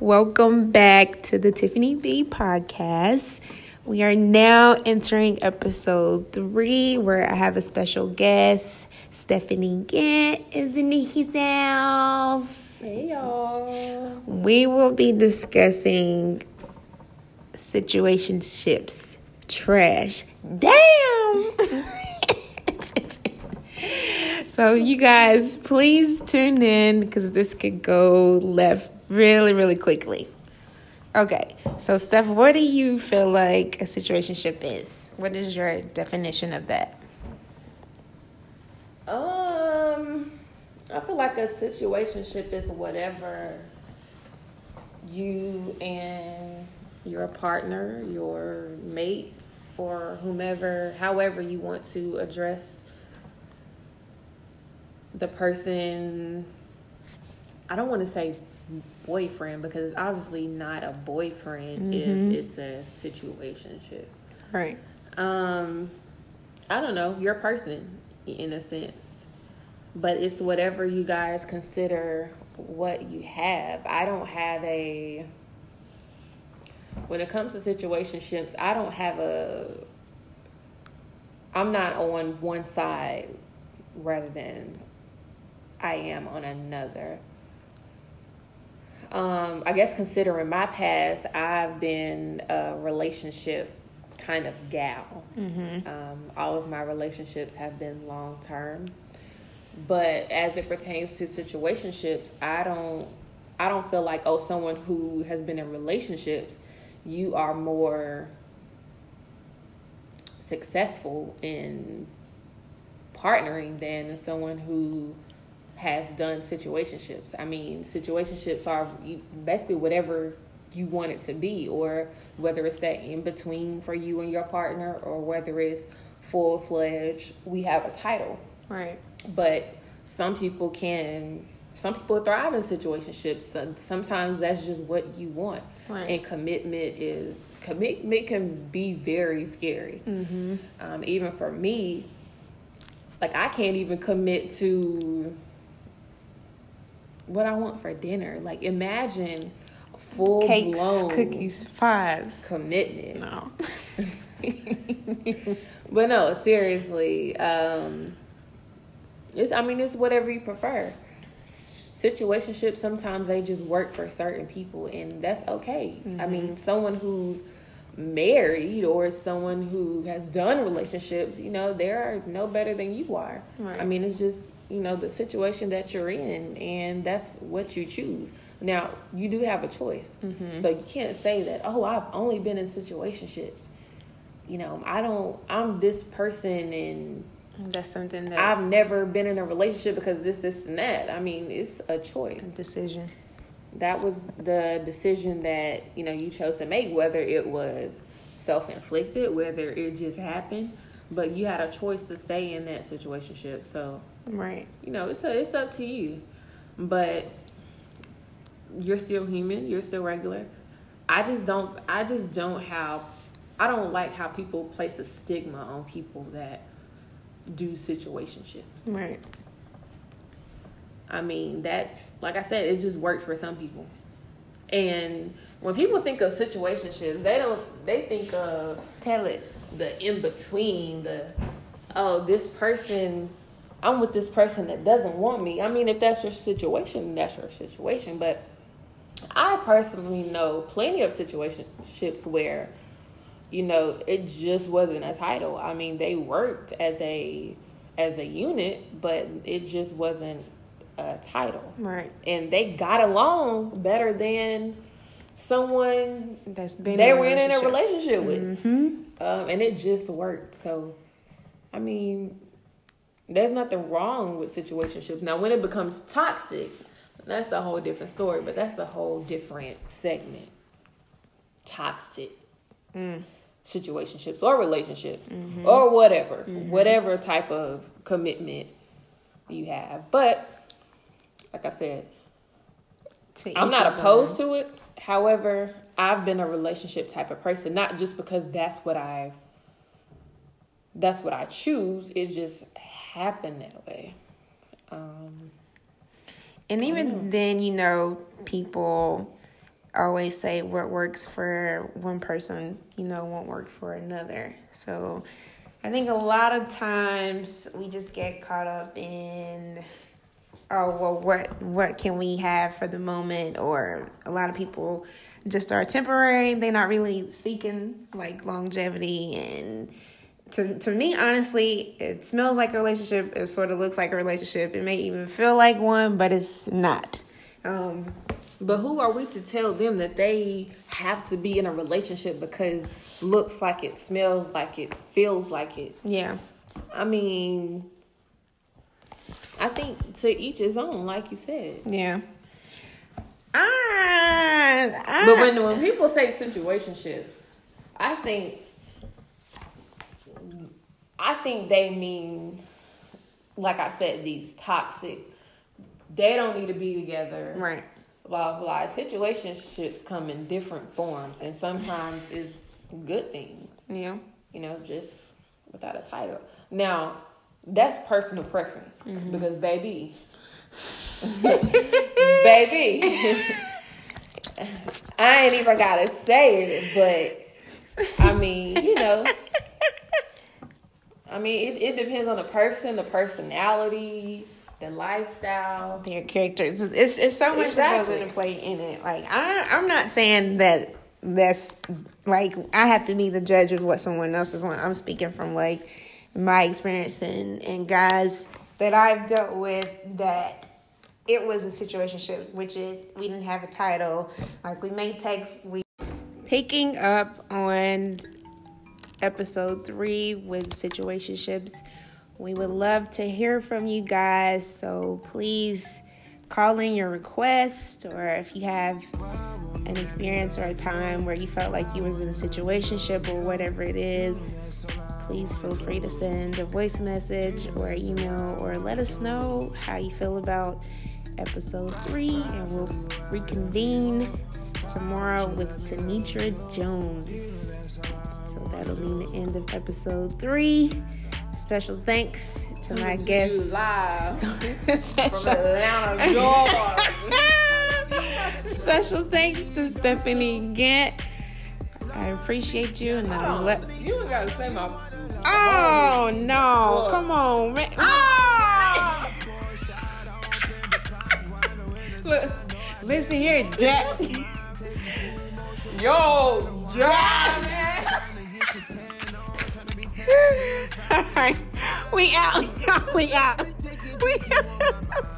Welcome back to the Tiffany B podcast. We are now entering episode three, where I have a special guest. Stephanie Gant is in his house. Hey y'all. We will be discussing situationships, trash. Damn! so, you guys, please tune in because this could go left really, really quickly. Okay, so Steph, what do you feel like a situationship is? What is your definition of that? Um, I feel like a situationship is whatever you and your partner, your mate, or whomever, however you want to address the person. I don't want to say boyfriend because it's obviously not a boyfriend Mhm. if it's a situationship. Right. Um, I don't know, your person in a sense, but it's whatever you guys consider what you have. I don't have a. When it comes to situationships, I don't have a. I'm not on one side rather than I am on another. Um, I guess considering my past, I've been a relationship kind of gal. Mm-hmm. Um, all of my relationships have been long term, but as it pertains to situationships, I don't, I don't feel like oh, someone who has been in relationships, you are more successful in partnering than someone who has done situationships. I mean, situationships are basically whatever you want it to be, or whether it's that in between for you and your partner, or whether it's full fledged. We have a title, Right. but some people can. Some people thrive in situationships. Sometimes that's just what you want, Right. and commitment is commitment can be very scary Mm-hmm. um, even for me, like I can't even commit to what I want for dinner. Like imagine full Cakes, blown cookies, pies. commitment. No. But no, seriously, um, it's I mean it's whatever you prefer. Situationships sometimes they just work for certain people, and that's okay. I Mhm. mean, someone who's married or someone who has done relationships, you know, they're no better than you are. Right. I mean, it's just you know the situation that you're in, and that's what you choose. Now, you do have a choice, Mhm. so you can't say that. Oh, I've only been in situationships. You know, I don't. I'm this person, and That's something that I've never been in a relationship because this, this, and that. I mean, it's a choice. decision. That was the decision that you know you chose to make, whether it was self-inflicted, whether it just happened, but you had a choice to stay in that situationship. So Right. you know, it's a, it's up to you. But you're still human. You're still regular. I just don't. I just don't have. I don't like how people place a stigma on people that do situationships. Right. I mean that, like I said, it just works for some people. And when people think of situationships, they don't. They think of Tell it. the in between, the oh, this person, I'm with this person that doesn't want me. I mean, if that's your situation, that's your situation. But I personally know plenty of situationships where, you know, it just wasn't a title. I mean, they worked as a as a unit, but it just wasn't a title. Right. And they got along better than someone That's been they were in a relationship with Mm-hmm. um, and it just worked. So, I mean, there's nothing wrong with situationships. Now, when it becomes toxic, that's a whole different story. But that's a whole different segment. Toxic Mm. situationships or relationships Mm-hmm. or whatever, whatever type of commitment you have. But like I said, To I'm not opposed to it. However, I've been a relationship type of person, not just because that's what I've that's what I choose. It just happened that way. Um, And even then, you know, people always say what works for one person, you know, won't work for another. So I think a lot of times we just get caught up in oh well what what can we have for the moment? Or a lot of people just are temporary. They're not really seeking like longevity. And to, to me honestly it smells like a relationship. It sort of looks like a relationship. It may even feel like one but it's not. Um, but who are we to tell them that they have to be in a relationship because looks like it smells like it feels like it? Yeah. I mean I think to each his own, like you said. Yeah. I, I, but when when people say situationships, I think I think they mean, like I said, these toxic. They don't need to be together. Right. Blah blah. Situationships come in different forms, and sometimes is good things. Yeah. You know, just without a title. Now, that's personal preference. Mm-hmm. because baby. Baby. I ain't even gotta say it but i mean you know. I mean it, it depends on the person the personality the lifestyle. Their characters it's, it's so much exactly. that goes into play in it. Like I, i'm not saying that that's like i have to be the judge of what someone else is want i'm speaking from like my experience and, and guys that I've dealt with that it was a situation which it we didn't have a title. Like we made text we picking up on episode three with situationships. We would love to hear from you guys, so please call in your request or if you have an experience or a time where you felt like you was in a situationship or whatever it is please feel free to send a voice message or email or let us know how you feel about episode three, and we'll reconvene tomorrow with Tanitra Jones. So that'll mean the end of episode three. Special thanks to my guest live from Atlanta, Georgia. Special thanks to Stephanie Gant. I appreciate you, and I let oh, you ain't gotta say my Oh no! Come on, man. Oh! Look, listen here, Jack. Yo, Jack. All right, we out. We out. We out.